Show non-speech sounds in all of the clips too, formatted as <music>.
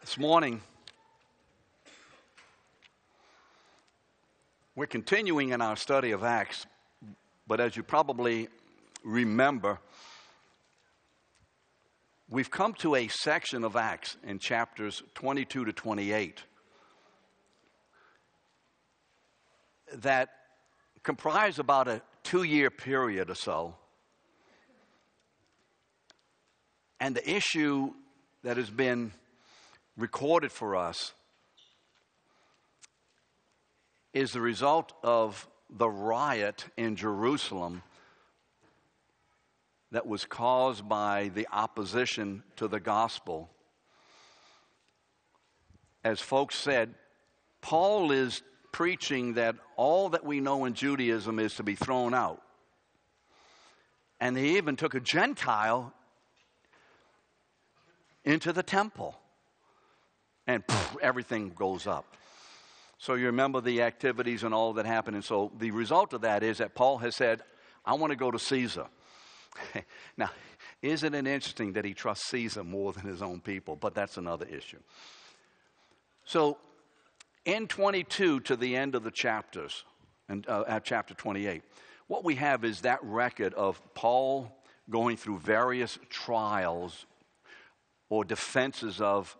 This morning, we're continuing in our study of Acts, but as you probably remember, we've come to a section of Acts in chapters 22 to 28 that comprise about a two year period or so. And the issue that has been recorded for us is the result of the riot in Jerusalem that was caused by the opposition to the gospel. As folks said, Paul is preaching that all that we know in Judaism is to be thrown out. And he even took a Gentile into the temple. And poof, everything goes up. So you remember the activities and all that happened. And so the result of that is that Paul has said, I want to go to Caesar. <laughs> now, isn't it interesting that he trusts Caesar more than his own people? But that's another issue. So, in 22 to the end of the chapters, and uh, at chapter 28, what we have is that record of Paul going through various trials or defenses of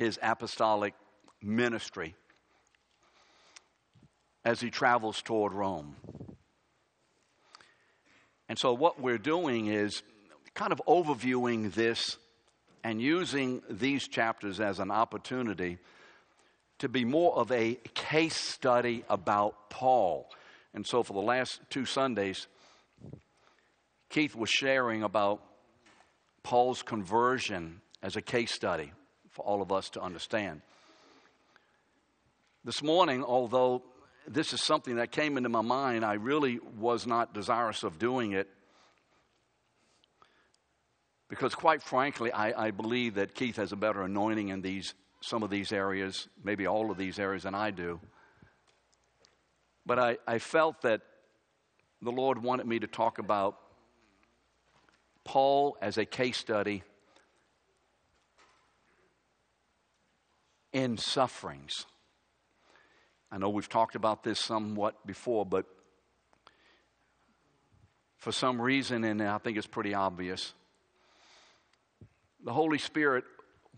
his apostolic ministry as he travels toward Rome. And so, what we're doing is kind of overviewing this and using these chapters as an opportunity to be more of a case study about Paul. And so, for the last two Sundays, Keith was sharing about Paul's conversion as a case study for all of us to understand. This morning, although this is something that came into my mind, I really was not desirous of doing it because, quite frankly, I, I believe that Keith has a better anointing in these, some of these areas, maybe all of these areas, than I do. But I, I felt that the Lord wanted me to talk about Paul as a case study in sufferings. I know we've talked about this somewhat before, but for some reason, and I think it's pretty obvious, the Holy Spirit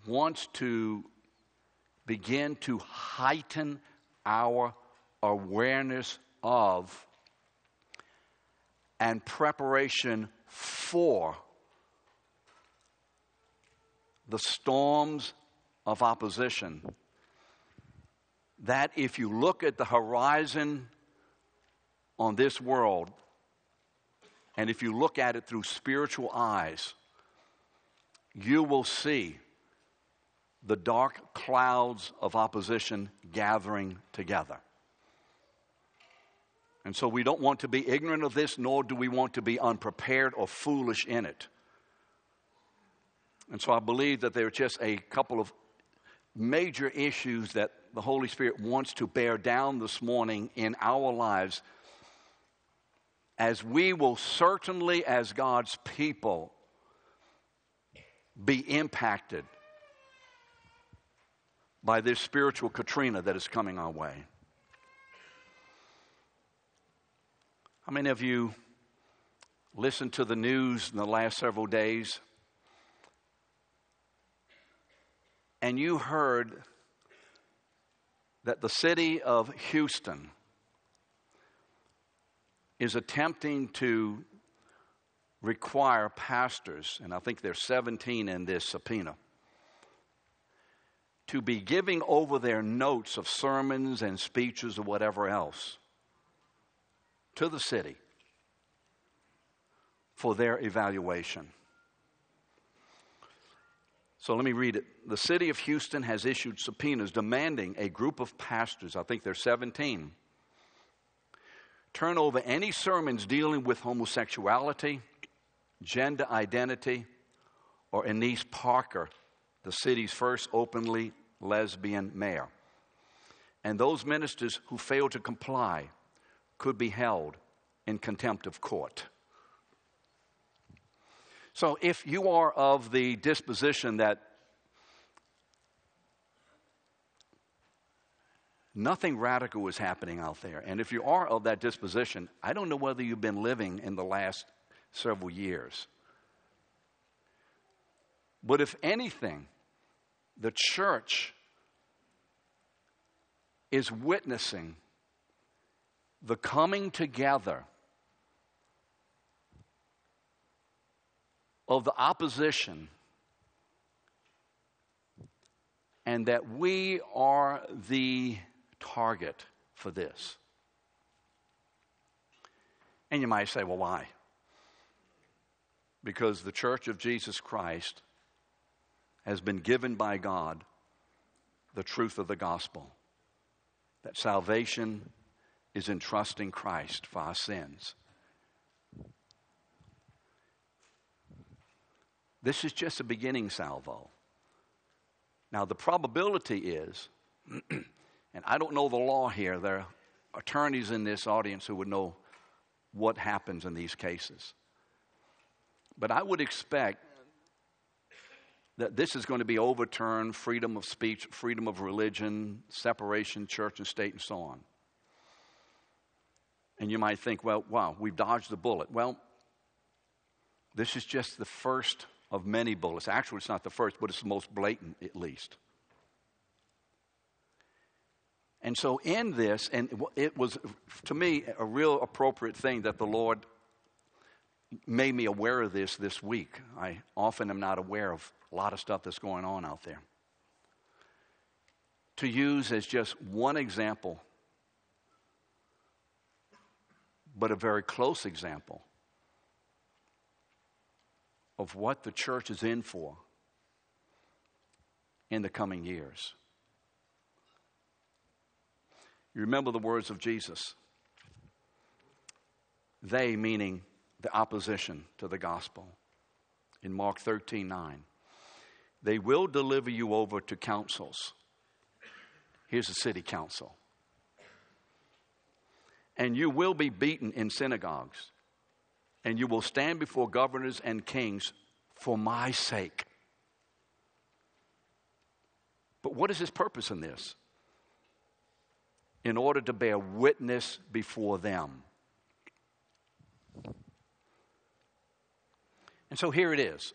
wants to begin to heighten our awareness of and preparation for the storms of opposition that if you look at the horizon on this world, and if you look at it through spiritual eyes, you will see the dark clouds of opposition gathering together. And so we don't want to be ignorant of this, nor do we want to be unprepared or foolish in it. And so I believe that there are just a couple of major issues that the Holy Spirit wants to bear down this morning in our lives, as we will certainly, as God's people, be impacted by this spiritual Katrina that is coming our way. How many of you listened to the news in the last several days? And you heard that the city of Houston is attempting to require pastors, and I think there's 17 in this subpoena, to be giving over their notes of sermons and speeches or whatever else to the city for their evaluation. So let me read it. The city of Houston has issued subpoenas demanding a group of pastors, I think they're 17, turn over any sermons dealing with homosexuality, gender identity, or Annise Parker, the city's first openly lesbian mayor. And those ministers who fail to comply could be held in contempt of court. So if you are of the disposition that Nothing radical is happening out there. And if you are of that disposition, I don't know whether you've been living in the last several years. But if anything, the church is witnessing the coming together of the opposition and that we are the target for this. And you might say, well, why? Because the church of Jesus Christ has been given by God the truth of the gospel that salvation is in trusting Christ for our sins. This is just a beginning salvo. Now, the probability is, <clears throat> and I don't know the law here, there are attorneys in this audience who would know what happens in these cases. But I would expect that this is going to be overturned freedom of speech, freedom of religion, separation, church and state, and so on. And you might think, well, wow, we've dodged the bullet. Well, this is just the first of many bullets. Actually, it's not the first, but it's the most blatant, at least. And so, in this, and it was to me a real appropriate thing that the Lord made me aware of this this week. I often am not aware of a lot of stuff that's going on out there. To use as just one example, but a very close example of what the church is in for in the coming years. You remember the words of Jesus. They, meaning the opposition to the gospel. In Mark 13 9, they will deliver you over to councils. Here's a city council. And you will be beaten in synagogues and you will stand before governors and kings for my sake. But what is his purpose in this? In order to bear witness before them. And so here it is.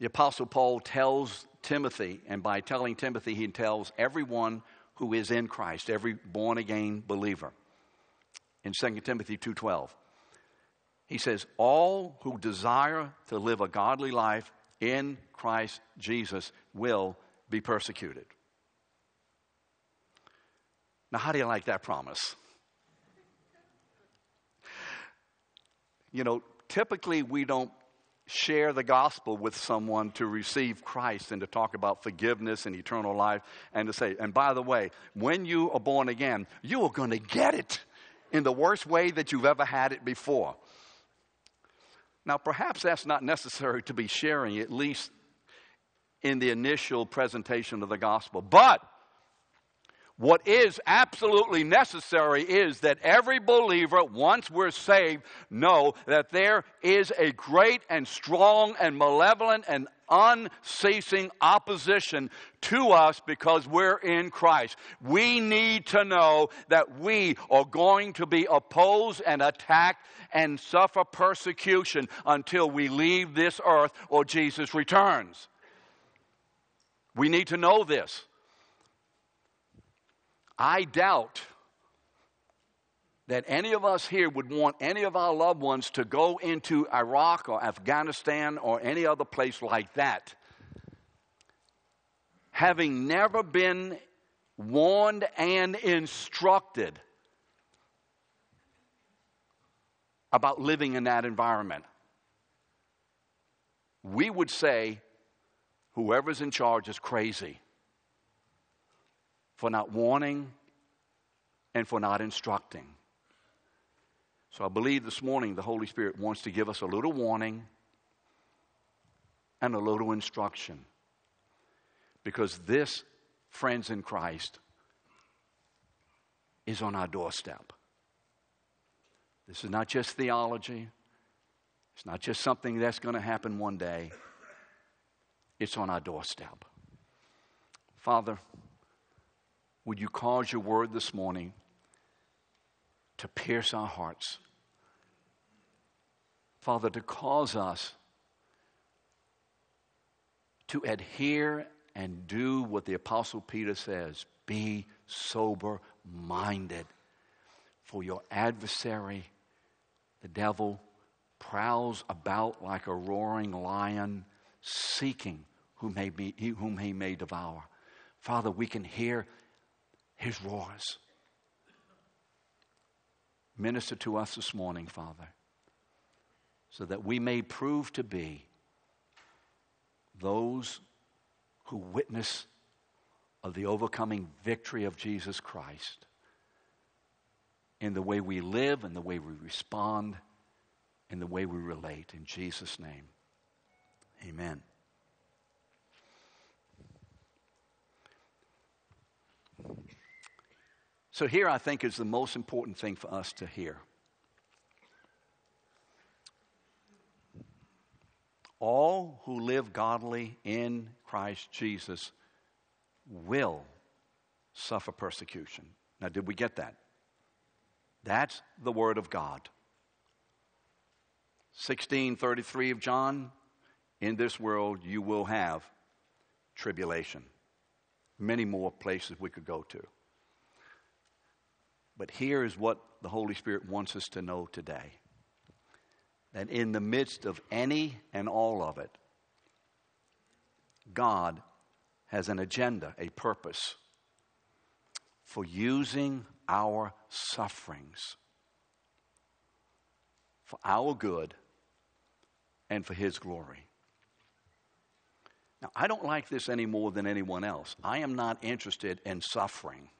The Apostle Paul tells Timothy, and by telling Timothy, he tells everyone who is in Christ, every born again believer. In 2 Timothy 2:12. He says, All who desire to live a godly life in Christ Jesus will be persecuted. Now, how do you like that promise? You know, typically we don't share the gospel with someone to receive Christ and to talk about forgiveness and eternal life and to say, and by the way, when you are born again, you are going to get it in the worst way that you've ever had it before. Now, perhaps that's not necessary to be sharing, at least in the initial presentation of the gospel. But what is absolutely necessary is that every believer, once we're saved, know that there is a great and strong and malevolent and unceasing opposition to us because we're in Christ. We need to know that we are going to be opposed and attacked and suffer persecution until we leave this earth or Jesus returns. We need to know this. I doubt that any of us here would want any of our loved ones to go into Iraq or Afghanistan or any other place like that, having never been warned and instructed about living in that environment. We would say whoever's in charge is crazy for not warning and for not instructing. So I believe this morning the Holy Spirit wants to give us a little warning and a little instruction. Because this, friends in Christ, is on our doorstep. This is not just theology, it's not just something that's going to happen one day, it's on our doorstep. Father, would you cause your word this morning to pierce our hearts? Father, to cause us to adhere and do what the Apostle Peter says be sober minded. For your adversary, the devil, prowls about like a roaring lion, seeking whom he may, whom he may devour. Father, we can hear his roars. Minister to us this morning, Father, so that we may prove to be those who witness of the overcoming victory of Jesus Christ in the way we live, in the way we respond, in the way we relate. In Jesus' name, amen. So, here I think is the most important thing for us to hear. All who live godly in Christ Jesus will suffer persecution. Now, did we get that? That's the Word of God. 1633 of John, in this world you will have tribulation. Many more places we could go to. But here is what the Holy Spirit wants us to know today that in the midst of any and all of it, God has an agenda, a purpose for using our sufferings for our good and for His glory. Now, I don't like this any more than anyone else. I am not interested in suffering.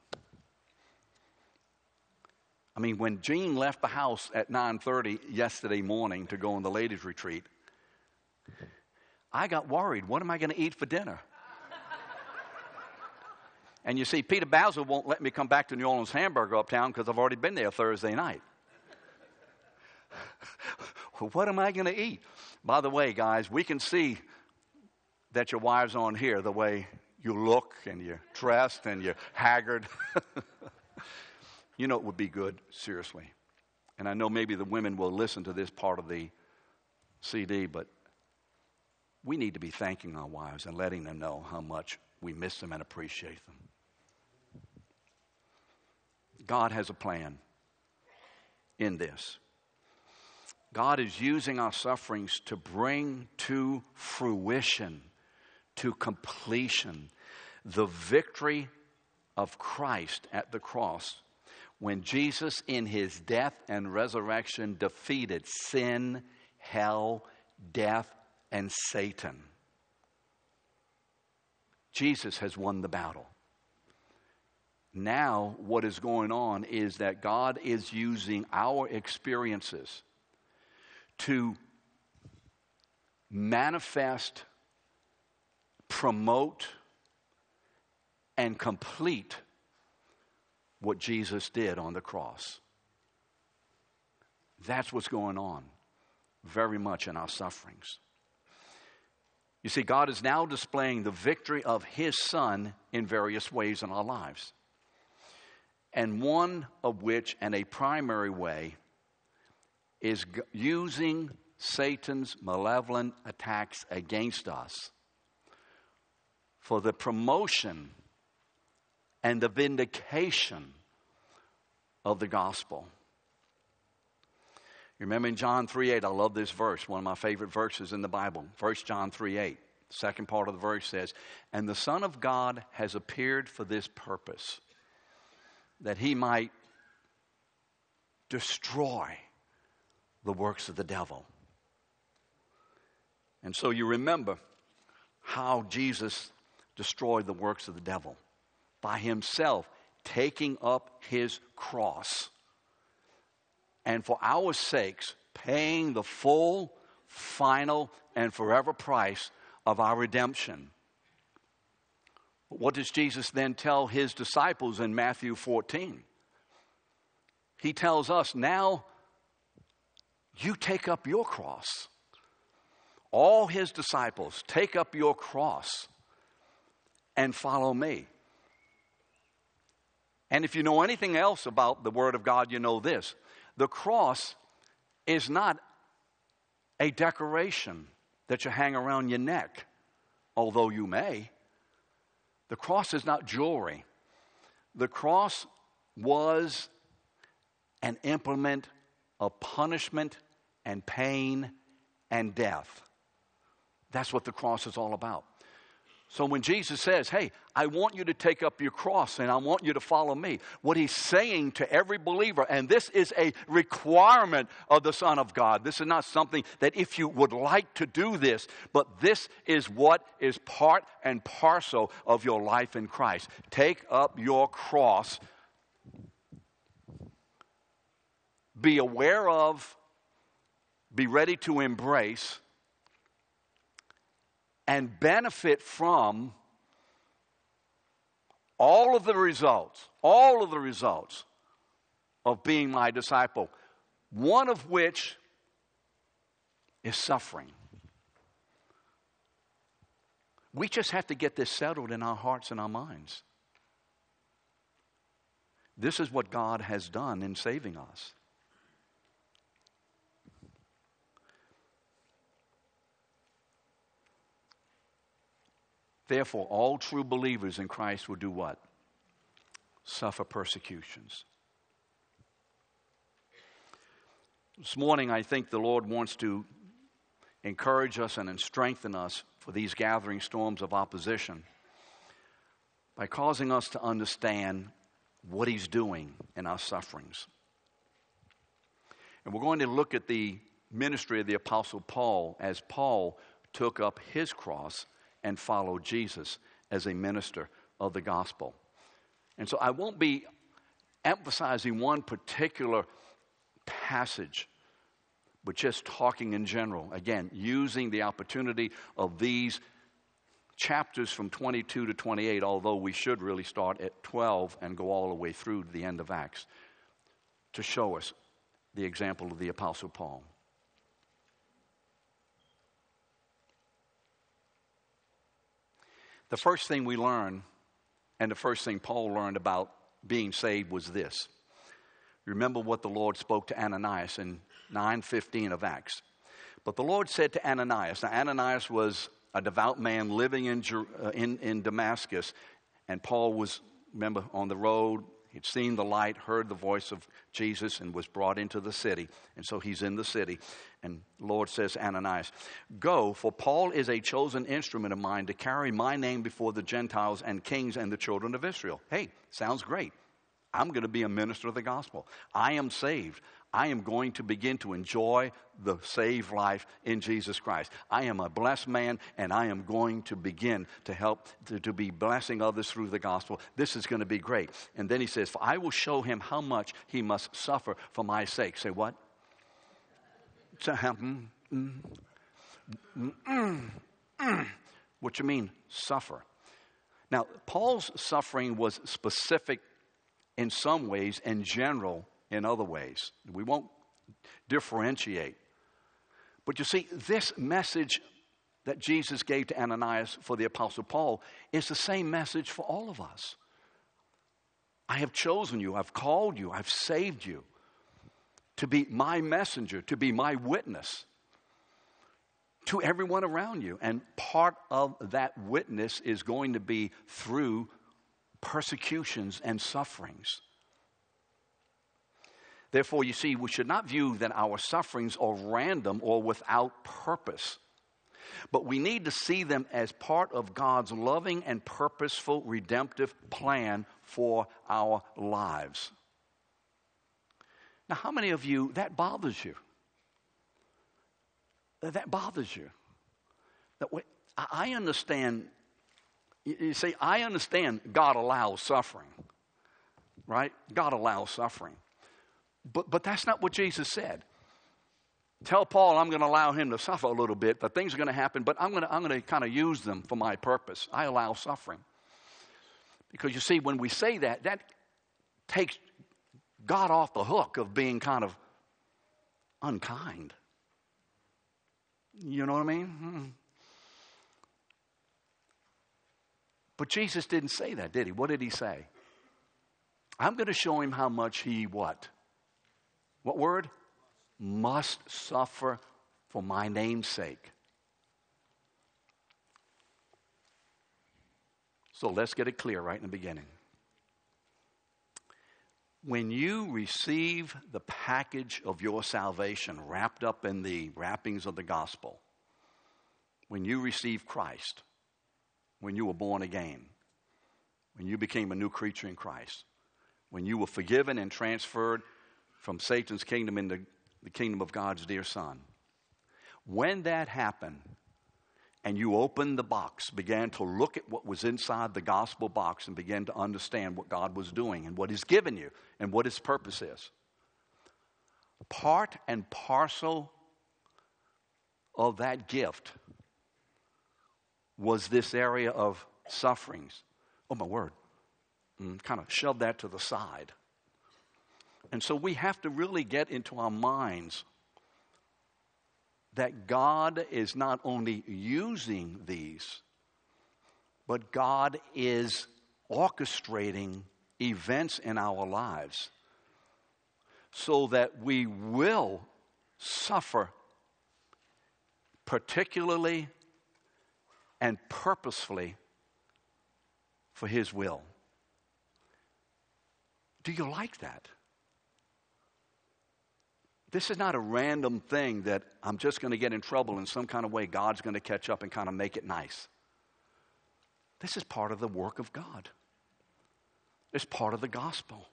I mean, when Jean left the house at 9:30 yesterday morning to go on the ladies' retreat, I got worried. What am I going to eat for dinner? and you see, Peter Basil won't let me come back to New Orleans Hamburger uptown because I've already been there Thursday night. <laughs> what am I going to eat? By the way, guys, we can see that your wives aren't here the way you look and you're dressed and you're haggard. <laughs> you know it would be good, seriously. And I know maybe the women will listen to this part of the CD, but we need to be thanking our wives and letting them know how much we miss them and appreciate them. God has a plan in this. God is using our sufferings to bring to fruition, to completion, the victory of Christ at the cross when Jesus, in his death and resurrection, defeated sin, hell, death, and Satan. Jesus has won the battle. Now, what is going on is that God is using our experiences to manifest, promote, and complete what Jesus did on the cross. That's what's going on very much in our sufferings. You see, God is now displaying the victory of His Son in various ways in our lives. And one of which, and a primary way, is using Satan's malevolent attacks against us for the promotion and the vindication of the gospel. You remember in John 3 8, I love this verse, one of my favorite verses in the Bible. 1 John 3 8, second part of the verse says, And the Son of God has appeared for this purpose, that he might destroy the works of the devil. And so you remember how Jesus destroyed the works of the devil by himself taking up his cross and for our sakes paying the full, final, and forever price of our redemption. What does Jesus then tell his disciples in Matthew 14? He tells us, now you take up your cross. All his disciples, take up your cross and follow me. And if you know anything else about the Word of God, you know this the cross is not a decoration that you hang around your neck, although you may. The cross is not jewelry. The cross was an implement of punishment and pain and death. That's what the cross is all about. So when Jesus says, Hey, I want you to take up your cross and I want you to follow me, what he's saying to every believer, and this is a requirement of the Son of God. This is not something that if you would like to do this, but this is what is part and parcel of your life in Christ. Take up your cross. Be aware of, be ready to embrace and benefit from all of the results, all of the results of being my disciple, one of which is suffering. We just have to get this settled in our hearts and our minds. This is what God has done in saving us. Therefore, all true believers in Christ will do what? Suffer persecutions. This morning, I think the Lord wants to encourage us and strengthen us for these gathering storms of opposition by causing us to understand what He's doing in our sufferings. And we're going to look at the ministry of the Apostle Paul as Paul took up his cross and follow Jesus as a minister of the gospel. And so I won't be emphasizing one particular passage, but just talking in general. Again, using the opportunity of these chapters from 22 to 28, although we should really start at 12 and go all the way through to the end of Acts to show us the example of the Apostle Paul. The first thing we learn, and the first thing Paul learned about being saved was this. Remember what the Lord spoke to Ananias in 9:15 of Acts. But the Lord said to Ananias, now Ananias was a devout man living in, uh, in, in Damascus, and Paul was, remember, on the road He'd seen the light, heard the voice of Jesus, and was brought into the city. And so he's in the city. And Lord says, Ananias, go, for Paul is a chosen instrument of mine to carry my name before the Gentiles and kings and the children of Israel. Hey, sounds great. I'm going to be a minister of the gospel. I am saved. I am going to begin to enjoy the saved life in Jesus Christ. I am a blessed man, and I am going to begin to help to, to, be blessing others through the gospel. This is going to be great. And then he says, I will show him how much he must suffer for my sake. Say what? Mm, mm, mm, what you mean, suffer? Now, Paul's suffering was specific in some ways and general in other ways. We won't differentiate. But you see, this message that Jesus gave to Ananias for the Apostle Paul is the same message for all of us. I have chosen you, I've called you, I've saved you to be my messenger, to be my witness to everyone around you. And part of that witness is going to be through persecutions and sufferings. Therefore, you see, we should not view that our sufferings are random or without purpose. But we need to see them as part of God's loving and purposeful redemptive plan for our lives. Now, how many of you that bothers you? That bothers you. That I understand. You see, I understand God allows suffering, right? God allows suffering. But, but that's not what Jesus said. Tell Paul I'm going to allow him to suffer a little bit, but things are going to happen, but I'm going to, I'm going to kind of use them for my purpose. I allow suffering. Because you see, when we say that, that takes God off the hook of being kind of unkind. You know what I mean? Hmm. But Jesus didn't say that, did he? What did he say? I'm going to show him how much he what? What word? Must suffer for my name's sake. So let's get it clear right in the beginning. When you receive the package of your salvation wrapped up in the wrappings of the gospel, when you receive Christ, when you were born again, when you became a new creature in Christ, when you were forgiven and transferred from Satan's kingdom into the kingdom of God's dear Son. When that happened, and you opened the box, began to look at what was inside the gospel box, and began to understand what God was doing and what He's given you and what His purpose is. Part and parcel of that gift was this area of sufferings. Oh, my word. Mm, kind of shoved that to the side. And so we have to really get into our minds that God is not only using these, but God is orchestrating events in our lives so that we will suffer particularly and purposefully for His will. Do you like that? This is not a random thing that I'm just going to get in trouble in some kind of way. God's going to catch up and kind of make it nice. This is part of the work of God, it's part of the gospel.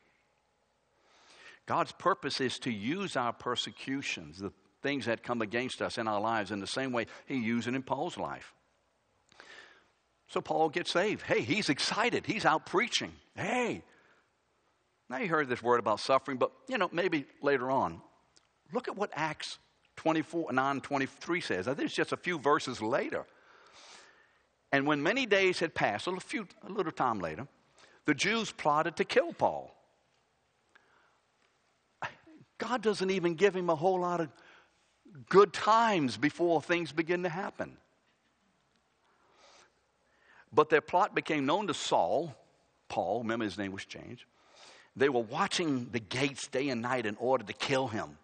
God's purpose is to use our persecutions, the things that come against us in our lives, in the same way He used it in Paul's life. So Paul gets saved. Hey, he's excited. He's out preaching. Hey. Now you heard this word about suffering, but you know, maybe later on. Look at what Acts 24, 9 23 says. I think it's just a few verses later. And when many days had passed, a, few, a little time later, the Jews plotted to kill Paul. God doesn't even give him a whole lot of good times before things begin to happen. But their plot became known to Saul, Paul, remember his name was changed. They were watching the gates day and night in order to kill him.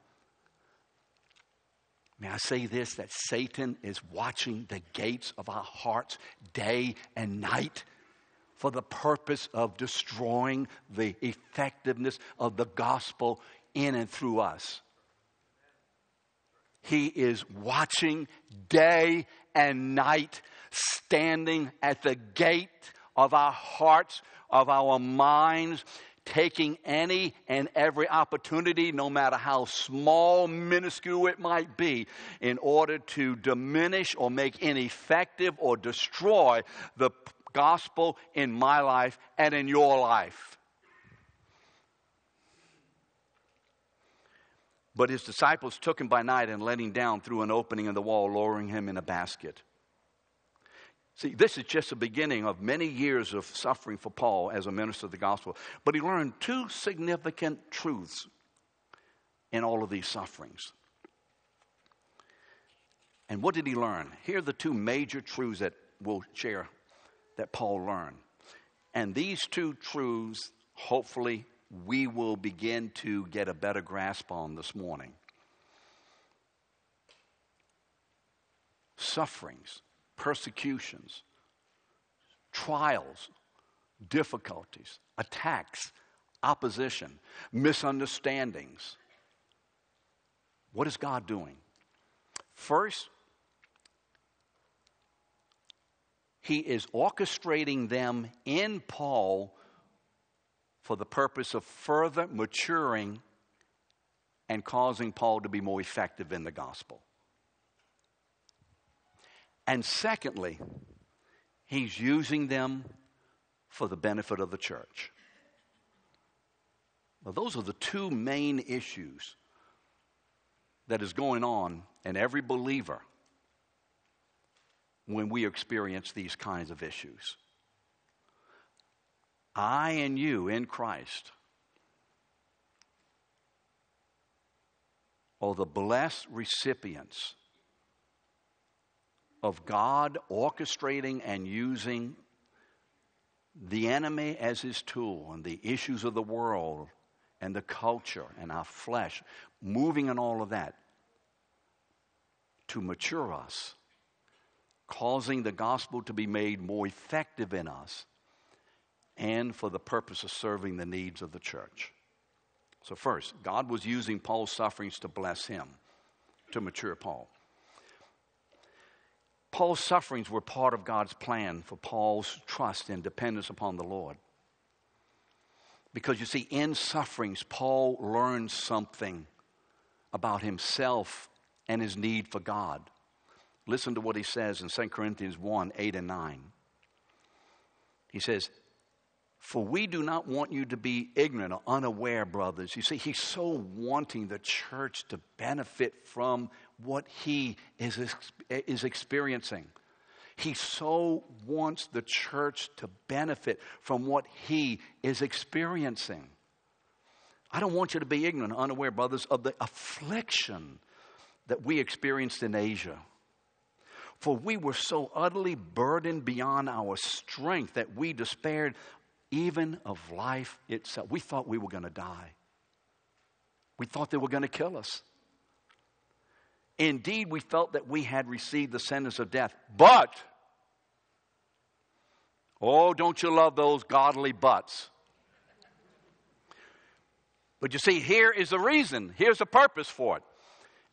May I say this that Satan is watching the gates of our hearts day and night for the purpose of destroying the effectiveness of the gospel in and through us. He is watching day and night, standing at the gate of our hearts, of our minds, taking any and every opportunity, no matter how small, minuscule it might be, in order to diminish or make ineffective or destroy the gospel in my life and in your life. But his disciples took him by night and let him down through an opening in the wall, lowering him in a basket. See, this is just the beginning of many years of suffering for Paul as a minister of the gospel. But he learned two significant truths in all of these sufferings. And what did he learn? Here are the two major truths that we'll share that Paul learned. And these two truths, hopefully, we will begin to get a better grasp on this morning. Sufferings persecutions, trials, difficulties, attacks, opposition, misunderstandings. What is God doing? First, He is orchestrating them in Paul for the purpose of further maturing and causing Paul to be more effective in the gospel. And secondly, he's using them for the benefit of the church. Those are the two main issues that is going on in every believer when we experience these kinds of issues. I and you in Christ are the blessed recipients of God orchestrating and using the enemy as his tool and the issues of the world and the culture and our flesh, moving in all of that to mature us, causing the gospel to be made more effective in us, and for the purpose of serving the needs of the church. So, first, God was using Paul's sufferings to bless him, to mature Paul. Paul's sufferings were part of God's plan for Paul's trust and dependence upon the Lord. Because you see, in sufferings, Paul learned something about himself and his need for God. Listen to what he says in 2 Corinthians 1 8 and 9. He says, For we do not want you to be ignorant or unaware, brothers. You see, he's so wanting the church to benefit from what he is, is experiencing. He so wants the church to benefit from what he is experiencing. I don't want you to be ignorant, unaware, brothers, of the affliction that we experienced in Asia. For we were so utterly burdened beyond our strength that we despaired even of life itself. We thought we were going to die. We thought they were going to kill us. Indeed, we felt that we had received the sentence of death. But, oh, don't you love those godly buts? But you see, here is the reason, here's the purpose for it.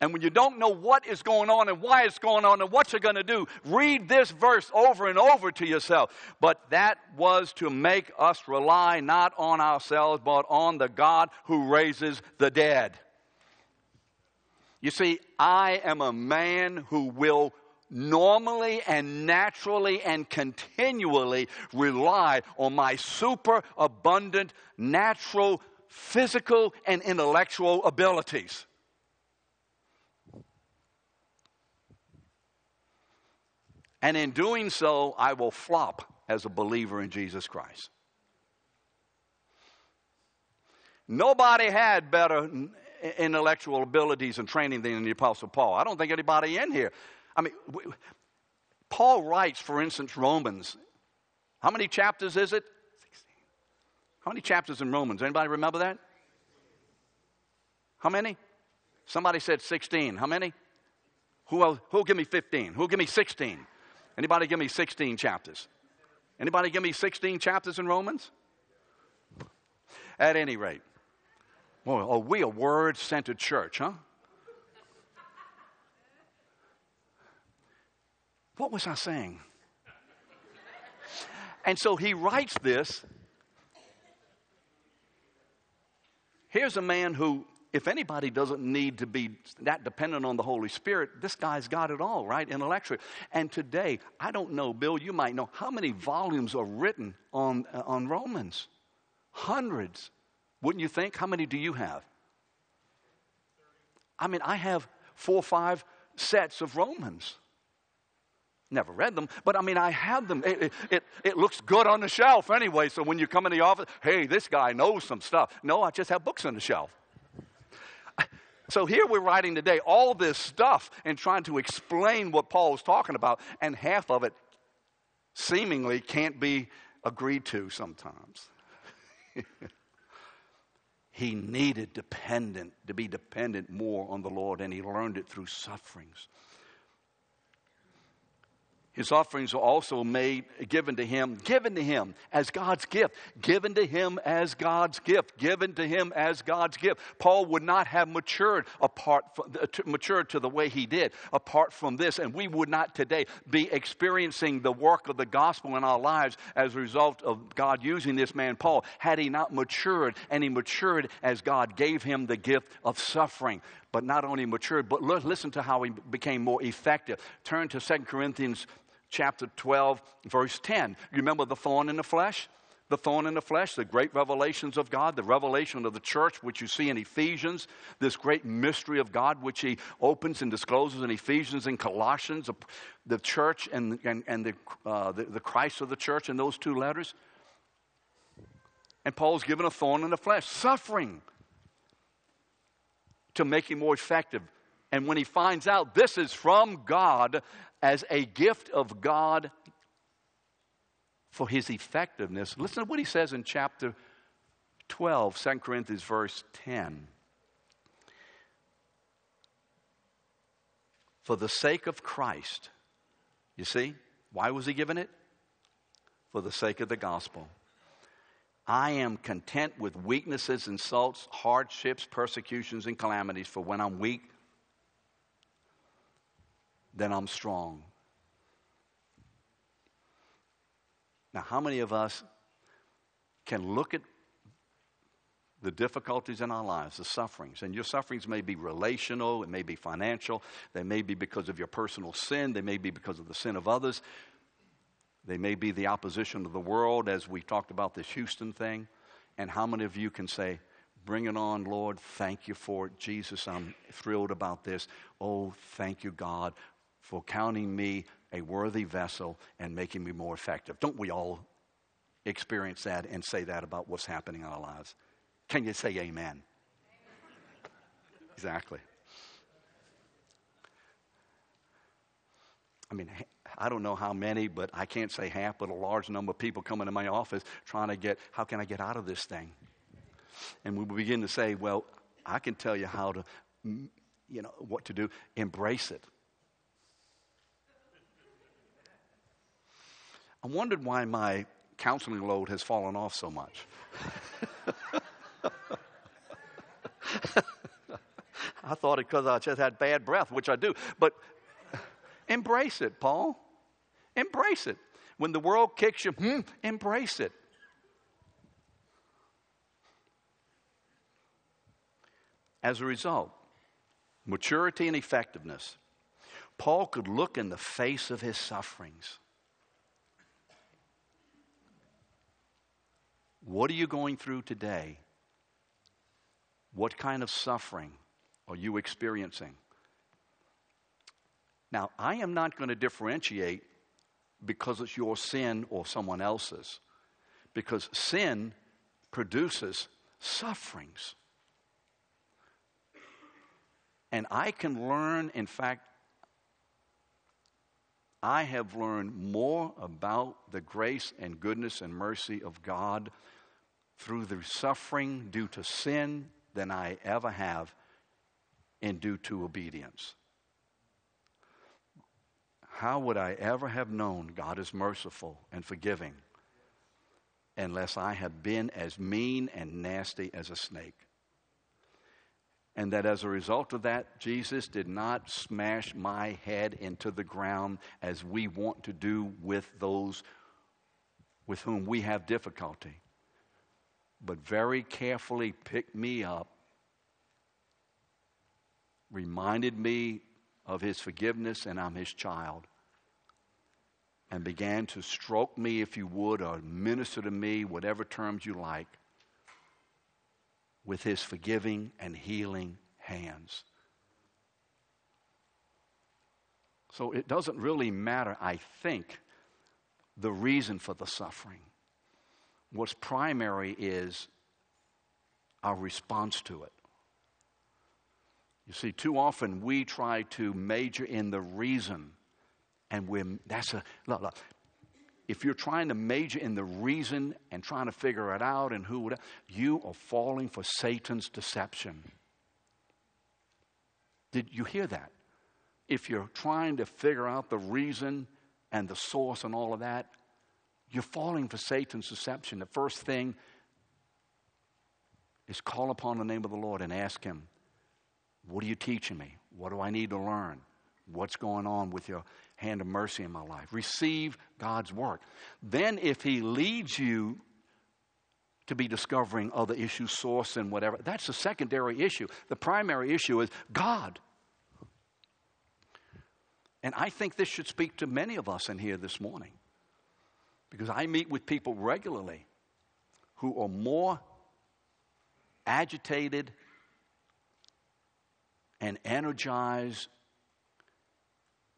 And when you don't know what is going on and why it's going on and what you're going to do, read this verse over and over to yourself. But that was to make us rely not on ourselves, but on the God who raises the dead. You see, I am a man who will normally and naturally and continually rely on my super abundant natural, physical, and intellectual abilities. And in doing so, I will flop as a believer in Jesus Christ. Nobody had better intellectual abilities and training than the Apostle Paul. I don't think anybody in here. I mean, Paul writes, for instance, Romans. How many chapters is it? 16. How many chapters in Romans? Anybody remember that? How many? Somebody said 16. How many? Who who'll give me 15? Who'll give me 16? Anybody give me 16 chapters? Anybody give me 16 chapters in Romans? At any rate, well, are we a word centered church, huh? What was I saying? And so he writes this. Here's a man who, if anybody doesn't need to be that dependent on the Holy Spirit, this guy's got it all, right? Intellectually. And today, I don't know, Bill, you might know, how many volumes are written on, uh, on Romans? Hundreds. Wouldn't you think? How many do you have? I mean, I have four or five sets of Romans. Never read them, but I mean, I have them. It, it, it, looks good on the shelf anyway, so when you come in the office, hey, this guy knows some stuff. No, I just have books on the shelf. <laughs> So here we're writing today all this stuff and trying to explain what Paul is talking about, and half of it seemingly can't be agreed to sometimes. <laughs> He needed dependent to be dependent more on the Lord, and he learned it through sufferings. His offerings are also made, given to him, given to him as God's gift, given to him as God's gift, given to him as God's gift. Paul would not have matured apart from, uh, matured to the way he did apart from this, and we would not today be experiencing the work of the gospel in our lives as a result of God using this man Paul had he not matured, and he matured as God gave him the gift of suffering but not only matured, but listen to how he became more effective. Turn to 2 Corinthians chapter 12, verse 10. You remember the thorn in the flesh? The thorn in the flesh, the great revelations of God, the revelation of the church, which you see in Ephesians, this great mystery of God, which he opens and discloses in Ephesians and Colossians, the church and, and, and the, uh, the, the Christ of the church in those two letters. And Paul's given a thorn in the flesh, suffering to make him more effective. And when he finds out this is from God as a gift of God for his effectiveness. Listen to what he says in chapter 12, 2 Corinthians, verse 10. For the sake of Christ, you see, why was he given it? For the sake of the gospel. I am content with weaknesses, insults, hardships, persecutions, and calamities, for when I'm weak, then I'm strong. Now, how many of us can look at the difficulties in our lives, the sufferings, and your sufferings may be relational, it may be financial, they may be because of your personal sin, they may be because of the sin of others, they may be the opposition of the world, as we talked about this Houston thing. And how many of you can say, Bring it on, Lord. Thank you for it. Jesus, I'm thrilled about this. Oh, thank you, God, for counting me a worthy vessel and making me more effective. Don't we all experience that and say that about what's happening in our lives? Can you say amen? Exactly. I mean, I don't know how many, but I can't say half, but a large number of people come into my office trying to get, how can I get out of this thing? And we begin to say, well, I can tell you how to, you know, what to do. Embrace it. I wondered why my counseling load has fallen off so much. <laughs> I thought it because I just had bad breath, which I do. But <laughs> embrace it, Paul. Embrace it. When the world kicks you, hmm, embrace it. As a result, maturity and effectiveness, Paul could look in the face of his sufferings What are you going through today? What kind of suffering are you experiencing? Now, I am not going to differentiate because it's your sin or someone else's, because sin produces sufferings. And I can learn, in fact, I have learned more about the grace and goodness and mercy of God through the suffering due to sin than I ever have in due to obedience. How would I ever have known God is merciful and forgiving unless I have been as mean and nasty as a snake? And that as a result of that, Jesus did not smash my head into the ground as we want to do with those with whom we have difficulty but very carefully picked me up, reminded me of his forgiveness, and I'm his child, and began to stroke me, if you would, or minister to me, whatever terms you like, with his forgiving and healing hands. So it doesn't really matter, I think, the reason for the suffering. What's primary is our response to it. You see, too often we try to major in the reason, and we're, that's a, look, look, if you're trying to major in the reason and trying to figure it out and who would, you are falling for Satan's deception. Did you hear that? If you're trying to figure out the reason and the source and all of that, you're falling for Satan's deception. The first thing is call upon the name of the Lord and ask Him, What are you teaching me? What do I need to learn? What's going on with your hand of mercy in my life? Receive God's work. Then, if He leads you to be discovering other issues, source, and whatever, that's a secondary issue. The primary issue is God. And I think this should speak to many of us in here this morning. Because I meet with people regularly who are more agitated and energized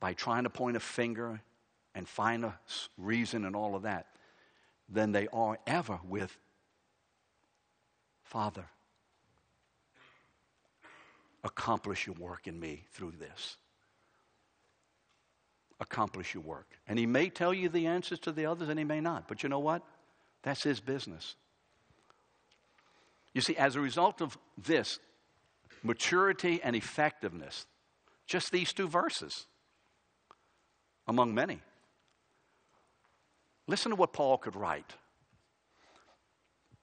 by trying to point a finger and find a reason and all of that than they are ever with Father. Accomplish your work in me through this. accomplish your work. And He may tell you the answers to the others and He may not. But you know what? That's His business. You see, as a result of this, maturity and effectiveness, just these two verses among many. Listen to what Paul could write.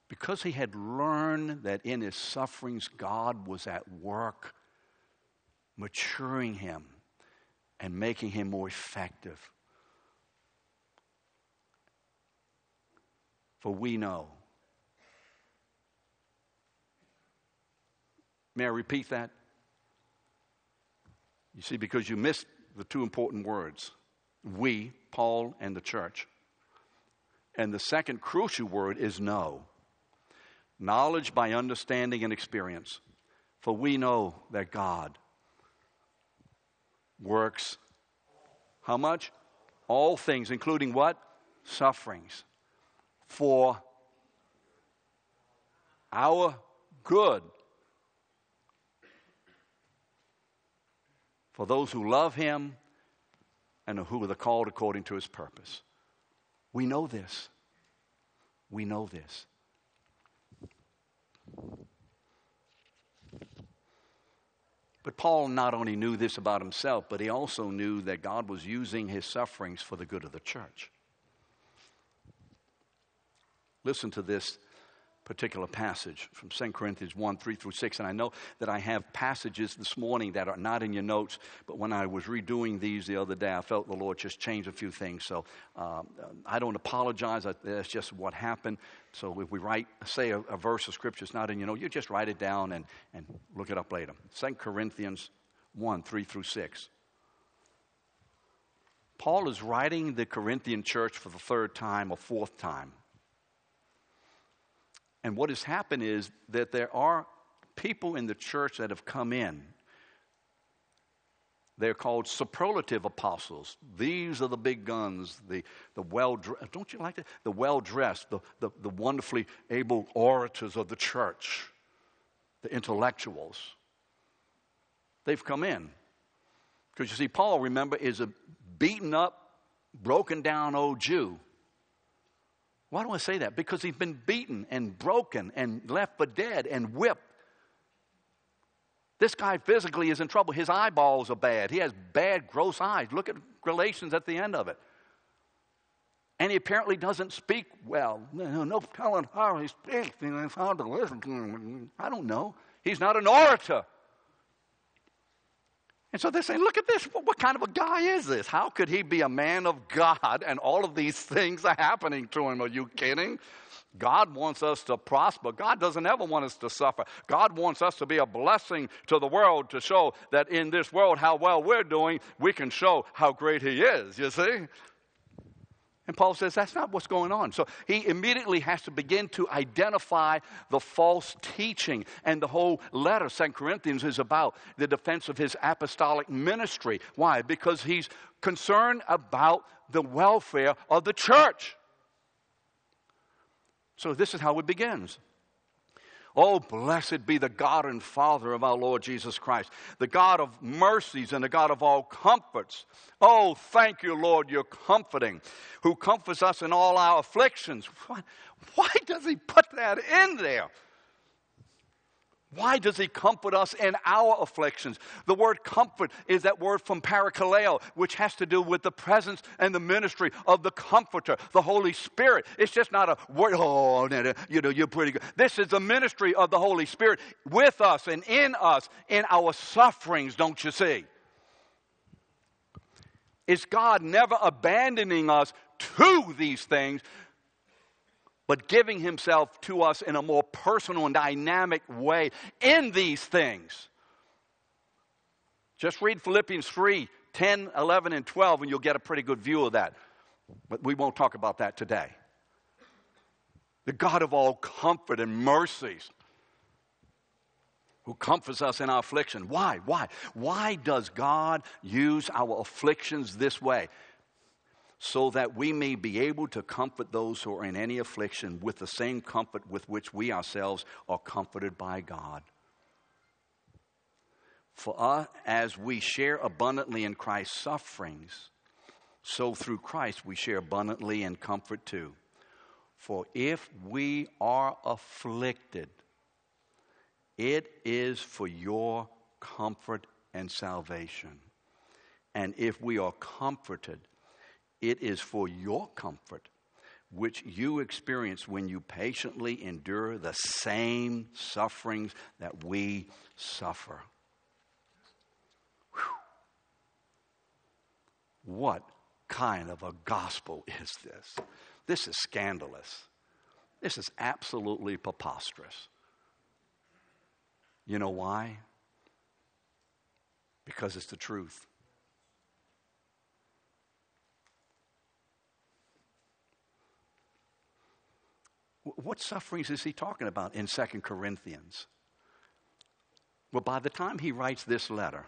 Because he had learned that in his sufferings God was at work, maturing him and making him more effective. For we know. May I repeat that? You see, because you missed the two important words we, Paul, and the church. And the second crucial word is know. Knowledge by understanding and experience. For we know that God works how much? All things, including what? Sufferings. For our good. For those who love Him and who are called according to His purpose. We know this. We know this. But Paul not only knew this about himself, but he also knew that God was using his sufferings for the good of the church. Listen to this particular passage from 2 Corinthians 1 3 through 6. And I know that I have passages this morning that are not in your notes, but when I was redoing these the other day, I felt the Lord just changed a few things. So uh, I don't apologize. That's just what happened. So if we write, say a, a verse of scripture is not in your note, you just write it down and, and look it up later. 2 Corinthians 1 3 through 6. Paul is writing the Corinthian church for the third time or fourth time. And what has happened is that there are people in the church that have come in. They're called superlative apostles. These are the big guns, the, the well dressed, don't you like that? The well dressed, the, the, the wonderfully able orators of the church, the intellectuals. They've come in. Because you see, Paul, remember, is a beaten up, broken down old Jew why do I say that? Because he's been beaten and broken and left for dead and whipped. This guy physically is in trouble. His eyeballs are bad. He has bad, gross eyes. Look at Galatians at the end of it. And he apparently doesn't speak well. No, no telling how he speaks. It's hard to listen to him. I don't know. He's not an orator. And so they're saying, look at this. What kind of a guy is this? How could he be a man of God and all of these <laughs> things are happening to him? Are you kidding? God wants us to prosper. God doesn't ever want us to suffer. God wants us to be a blessing to the world to show that in this world, how well we're doing, we can show how great He is, you see? And Paul says that's not what's going on. So he immediately has to begin to identify the false teaching. And the whole letter, 2 Corinthians, is about the defense of his apostolic ministry. Why? Because he's concerned about the welfare of the church. So this is how it begins. Oh, blessed be the God and Father of our Lord Jesus Christ, the God of mercies and the God of all comforts. Oh, thank you, Lord, you're comforting, who comforts us in all our afflictions. Why, why does he put that in there? Why does he comfort us in our afflictions? The word comfort is that word from parakaleo, which has to do with the presence and the ministry of the comforter, the Holy Spirit. It's just not a word, oh, you know, you're pretty good. This is the ministry of the Holy Spirit with us and in us in our sufferings, don't you see? It's God never abandoning us to these things, but giving himself to us in a more personal and dynamic way in these things. Just read Philippians 3 10, 11, and 12, and you'll get a pretty good view of that. But we won't talk about that today. The God of all comfort and mercies, who comforts us in our affliction. Why? Why? Why does God use our afflictions this way? So that we may be able to comfort those who are in any affliction with the same comfort with which we ourselves are comforted by God. For us, as we share abundantly in Christ's sufferings, so through Christ we share abundantly in comfort too. For if we are afflicted, it is for your comfort and salvation. And if we are comforted, it is for your comfort, which you experience when you patiently endure the same sufferings that we suffer. Whew. What kind of a gospel is this? This is scandalous. This is absolutely preposterous. You know why? Because it's the truth. What sufferings is he talking about in Second Corinthians? Well, by the time he writes this letter,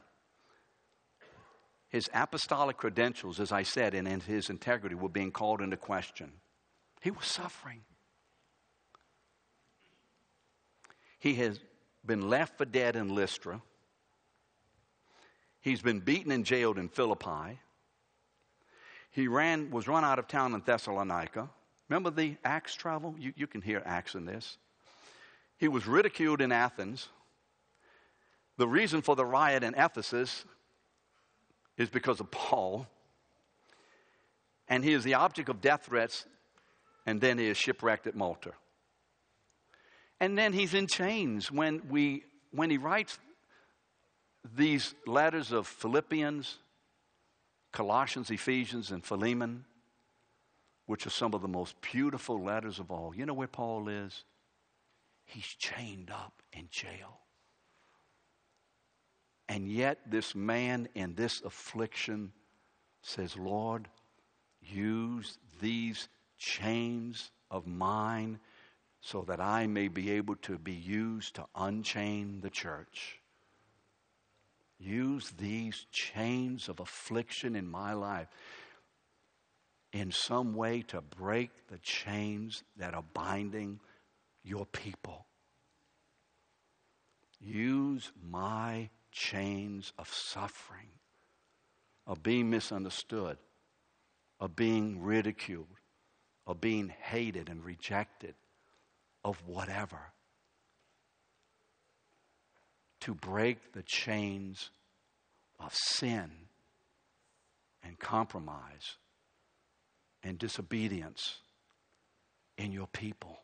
his apostolic credentials, as I said, and his integrity were being called into question. He was suffering. He has been left for dead in Lystra. He's been beaten and jailed in Philippi. He ran, was run out of town in Thessalonica. Remember the Acts travel? You, you can hear Acts in this. He was ridiculed in Athens. The reason for the riot in Ephesus is because of Paul. And he is the object of death threats, and then he is shipwrecked at Malta. And then he's in chains when, we, when he writes these letters of Philippians, Colossians, Ephesians, and Philemon, which are some of the most beautiful letters of all. You know where Paul is? He's chained up in jail. And yet, this man in this affliction says, Lord, use these chains of mine so that I may be able to be used to unchain the church. Use these chains of affliction in my life in some way to break the chains that are binding your people. Use my chains of suffering, of being misunderstood, of being ridiculed, of being hated and rejected, of whatever. To break the chains of sin and compromise and disobedience in your people.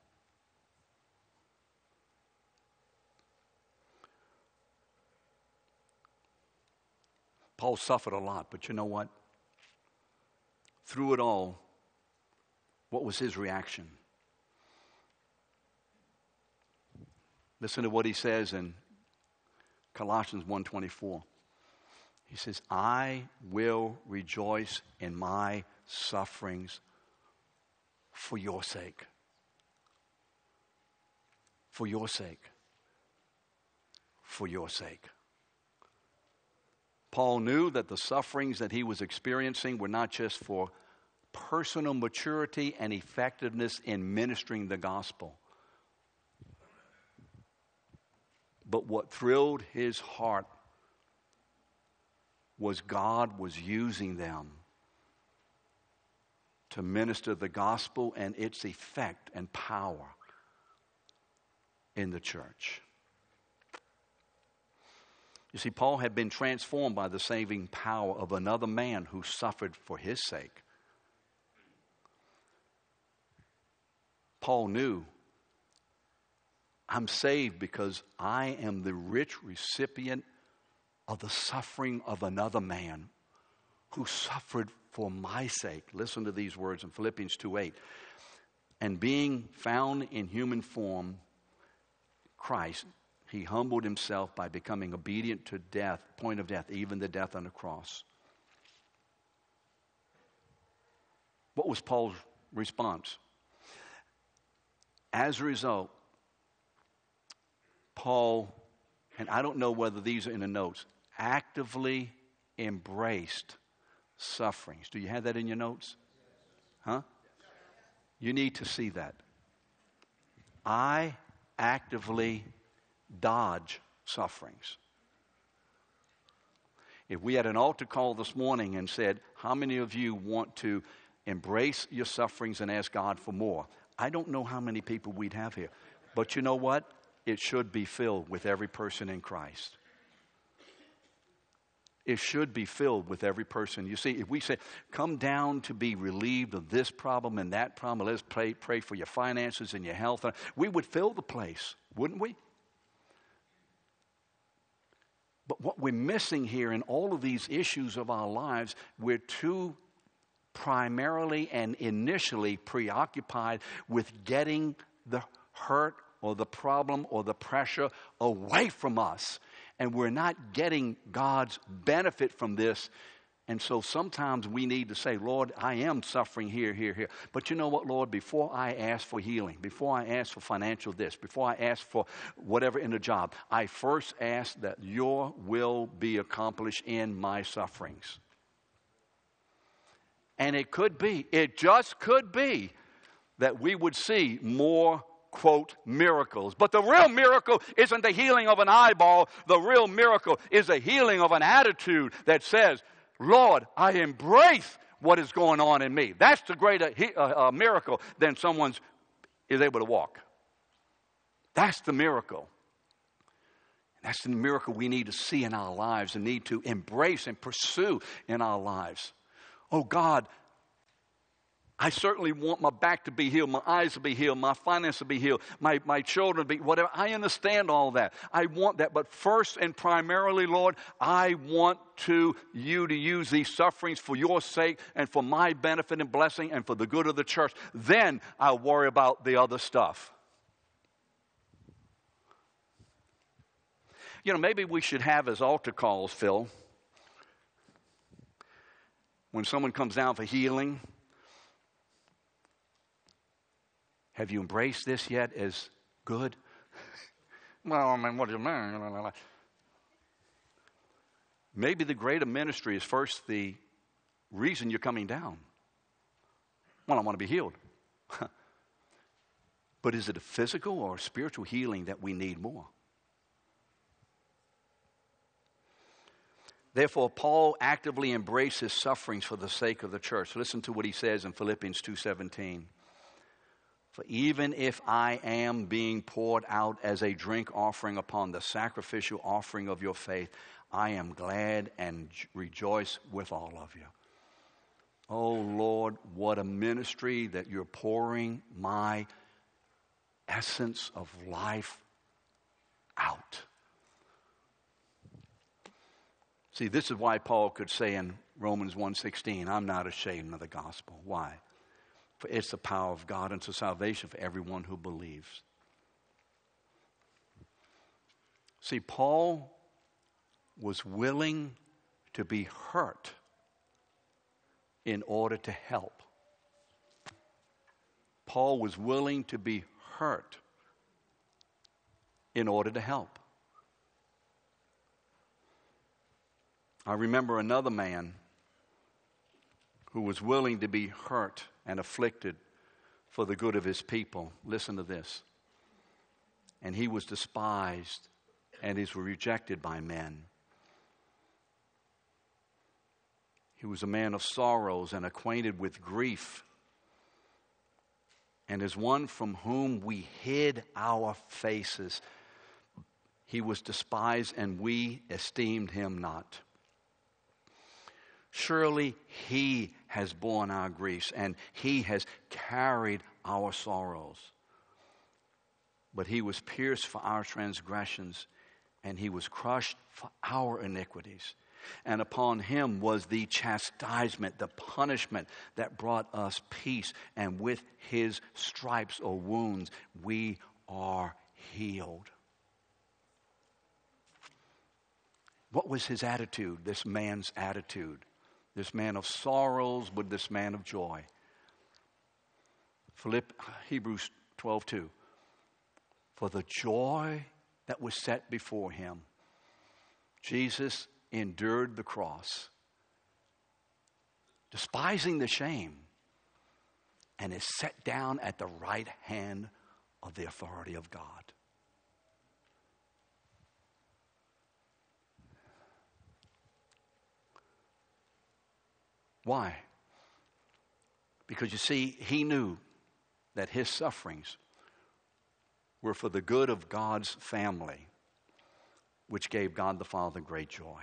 Paul suffered a lot, but you know what? Through it all, what was his reaction? Listen to what he says in Colossians 1:24. He says, "I will rejoice in my sufferings for your sake." For your sake. For your sake. Paul knew that the sufferings that he was experiencing were not just for personal maturity and effectiveness in ministering the gospel. But what thrilled his heart was God was using them to minister the gospel and its effect and power in the church. You see, Paul had been transformed by the saving power of another man who suffered for his sake. Paul knew I'm saved because I am the rich recipient of the suffering of another man who suffered for my sake. Listen to these words in Philippians 2 8. And being found in human form, Christ, he humbled himself by becoming obedient to death, point of death, even the death on the cross. What was Paul's response? As a result, Paul, and I don't know whether these are in the notes, actively embraced sufferings. Do you have that in your notes? Huh? You need to see that. I actively dodge sufferings. If we had an altar call this morning and said, How many of you want to embrace your sufferings and ask God for more? I don't know how many people we'd have here. But you know what? It should be filled with every person in Christ. It should be filled with every person. You see, if we say, come down to be relieved of this problem and that problem, let's pray, pray for your finances and your health, we would fill the place, wouldn't we? But what we're missing here in all of these issues of our lives, we're too primarily and initially preoccupied with getting the hurt or the problem or the pressure away from us and we're not getting God's benefit from this. And so sometimes we need to say, Lord, I am suffering here, here, here. But you know what, Lord? Before I ask for healing, before I ask for financial this, before I ask for whatever in the job, I first ask that your will be accomplished in my sufferings. And it could be, it just could be, that we would see more quote, miracles. But the real miracle isn't the healing of an eyeball. The real miracle is the healing of an attitude that says, Lord, I embrace what is going on in me. That's the greater uh, uh, miracle than someone's is able to walk. That's the miracle. That's the miracle we need to see in our lives and need to embrace and pursue in our lives. Oh God, I certainly want my back to be healed, my eyes to be healed, my finances to be healed, my, my children to be whatever. I understand all that. I want that. But first and primarily, Lord, I want to you to use these sufferings for your sake and for my benefit and blessing and for the good of the church. Then I'll worry about the other stuff. You know, maybe we should have as altar calls, Phil. When someone comes down for healing, Have you embraced this yet as good? <laughs> well, I mean, what do you mean? Maybe the greater ministry is first the reason you're coming down. Well, I want to be healed. <laughs> but is it a physical or a spiritual healing that we need more? Therefore, Paul actively embraces sufferings for the sake of the church. Listen to what he says in Philippians 2:17. For even if I am being poured out as a drink offering upon the sacrificial offering of your faith, I am glad and rejoice with all of you. Oh Lord, what a ministry that you're pouring my essence of life out. See, this is why Paul could say in Romans 1:16, I'm not ashamed of the gospel. Why? For it's the power of God unto salvation for everyone who believes. See, Paul was willing to be hurt in order to help. Paul was willing to be hurt in order to help. I remember another man who was willing to be hurt and afflicted for the good of his people. Listen to this. And he was despised and was rejected by men. He was a man of sorrows and acquainted with grief, and as one from whom we hid our faces. He was despised, and we esteemed him not. Surely he has borne our griefs and he has carried our sorrows. But he was pierced for our transgressions and he was crushed for our iniquities. And upon him was the chastisement, the punishment that brought us peace. And with his stripes or wounds, we are healed. What was his attitude, this man's attitude? This man of sorrows, but this man of joy. Philipp, Hebrews 12 2. For the joy that was set before him, Jesus endured the cross, despising the shame, and is set down at the right hand of the authority of God. Why? Because you see, he knew that his sufferings were for the good of God's family, which gave God the Father great joy.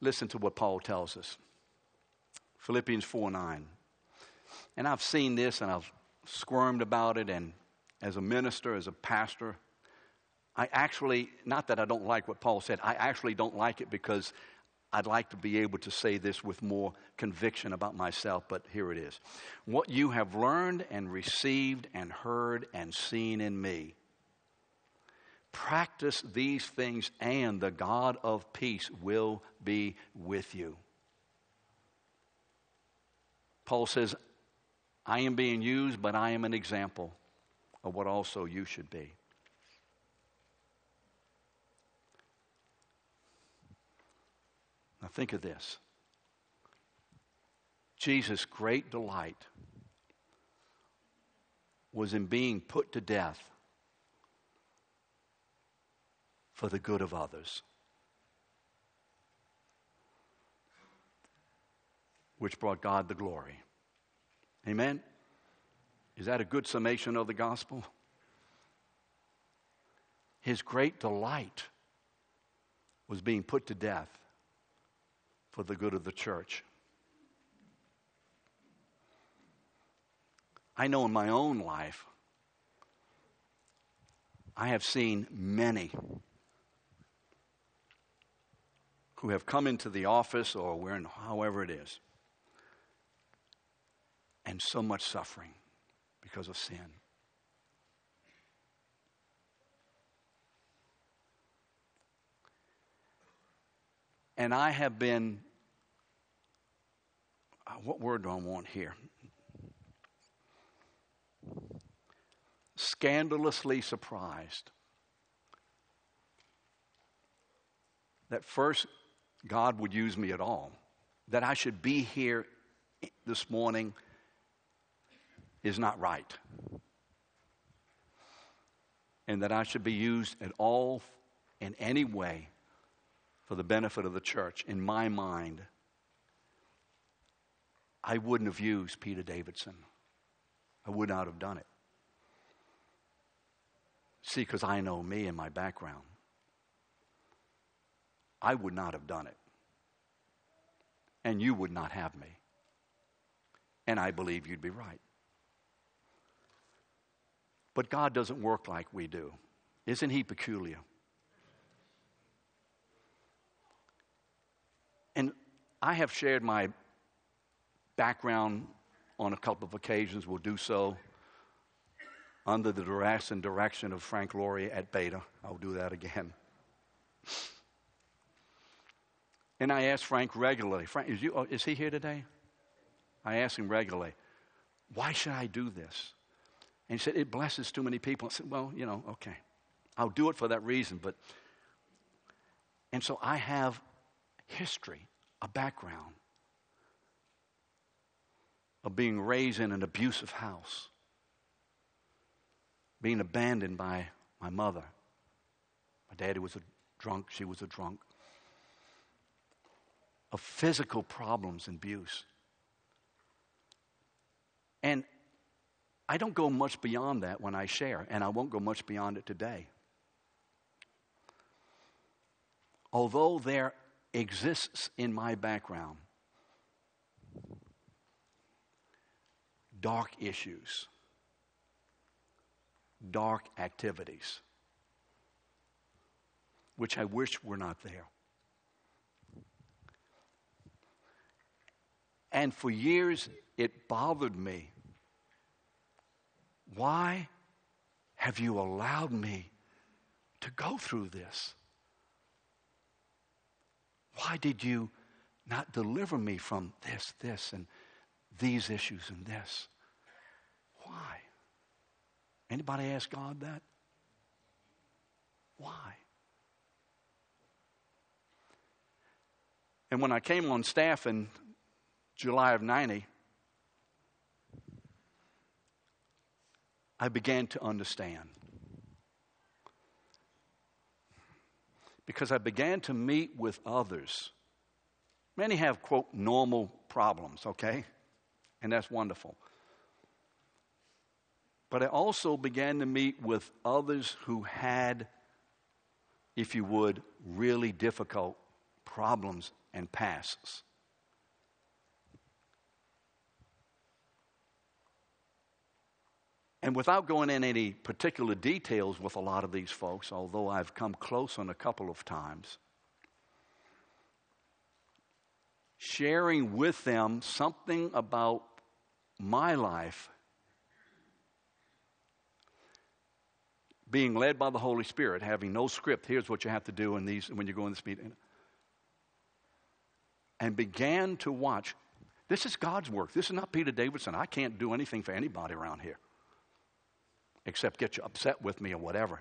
Listen to what Paul tells us Philippians 4 9. And I've seen this and I've squirmed about it, and as a minister, as a pastor, I actually, not that I don't like what Paul said, I actually don't like it because I'd like to be able to say this with more conviction about myself, but here it is. What you have learned and received and heard and seen in me, practice these things, and the God of peace will be with you. Paul says, I am being used, but I am an example of what also you should be. Think of this Jesus' great delight was in being put to death for the good of others, which brought God the glory. Amen? Is that a good summation of the gospel? His great delight was being put to death for the good of the church. I know in my own life, I have seen many who have come into the office or where, however it is, and so much suffering because of sin. And I have been, uh, what word do I want here? Scandalously surprised that first God would use me at all, that I should be here this morning is not right. And that I should be used at all in any way for the benefit of the church. In my mind, I wouldn't have used Peter Davidson. I would not have done it. See, because I know me and my background. I would not have done it. And you would not have me. And I believe you'd be right. But God doesn't work like we do. Isn't He peculiar? And I have shared my background on a couple of occasions, will do so under the duress and direction of Frank Laurie at Beta. I'll do that again. And I ask Frank regularly, Frank, is, you, oh, is he here today? I ask him regularly, why should I do this? And he said, It blesses too many people. I said, Well, you know, okay. I'll do it for that reason. But, and so I have history, a background of being raised in an abusive house, being abandoned by my mother. My daddy was a drunk, she was a drunk. Of physical problems and abuse. And I don't go much beyond that when I share, and I won't go much beyond it today. Although there exists in my background dark issues, dark activities, which I wish were not there. And for years, it bothered me why have you allowed me to go through this? Why did you not deliver me from this, this, and these issues and this? Why? Anybody ask God that? Why? And when I came on staff in July of 90, I began to understand. Because I began to meet with others. Many have, quote, normal problems, okay? And that's wonderful. But I also began to meet with others who had, if you would, really difficult problems and pasts. And without going in any particular details with a lot of these folks, although I've come close on a couple of times, sharing with them something about my life being led by the Holy Spirit, having no script. Here's what you have to do in these when you go in this meeting. And began to watch. This is God's work. This is not Peter Davidson. I can't do anything for anybody around here except get you upset with me or whatever.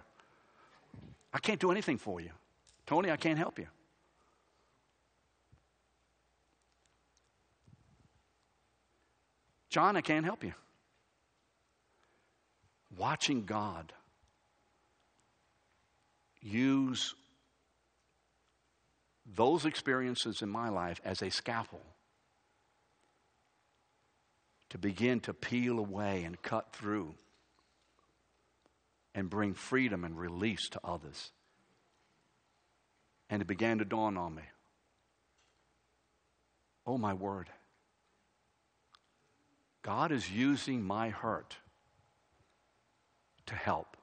I can't do anything for you. Tony, I can't help you. John, I can't help you. Watching God use those experiences in my life as a scaffold to begin to peel away and cut through and bring freedom and release to others. And it began to dawn on me oh, my word. God is using my hurt to help.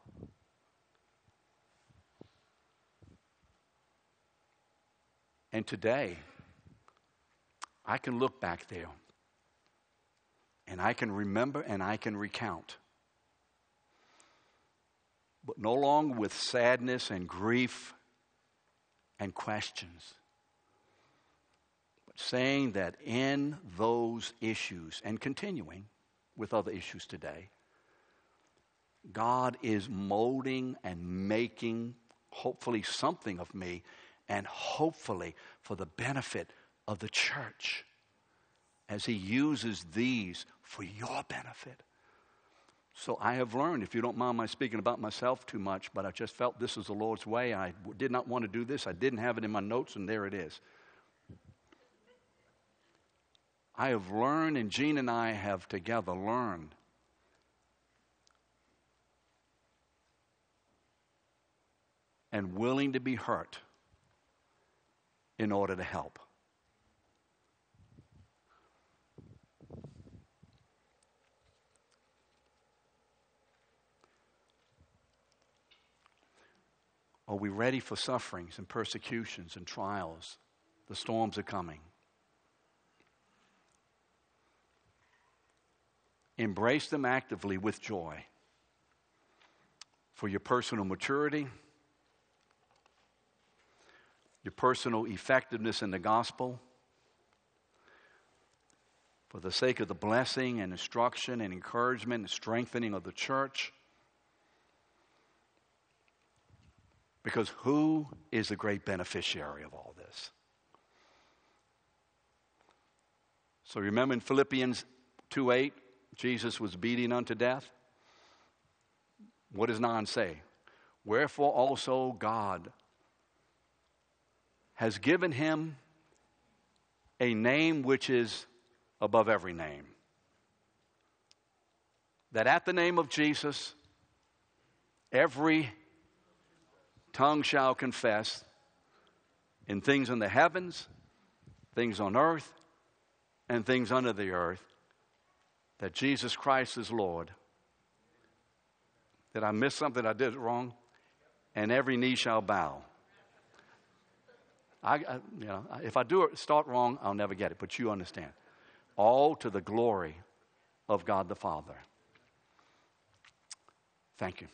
And today, I can look back there and I can remember and I can recount but no longer with sadness and grief and questions, but saying that in those issues and continuing with other issues today, God is molding and making hopefully something of me and hopefully for the benefit of the church as He uses these for your benefit. So I have learned, if you don't mind my speaking about myself too much, but I just felt this is the Lord's way. I did not want to do this. I didn't have it in my notes, and there it is. I have learned, and Jean and I have together learned and willing to be hurt in order to help. Are we ready for sufferings and persecutions and trials? The storms are coming. Embrace them actively with joy for your personal maturity, your personal effectiveness in the gospel, for the sake of the blessing and instruction and encouragement and strengthening of the church Because who is the great beneficiary of all this? So remember in Philippians 2 8, Jesus was beaten unto death. What does 9 say? Wherefore also God has given him a name which is above every name. That at the name of Jesus, every tongue shall confess in things in the heavens, things on earth, and things under the earth that Jesus Christ is Lord. Did I miss something? I did it wrong? And every knee shall bow. I, I, you know, if I do it, start wrong, I'll never get it. But you understand. All to the glory of God the Father. Thank you.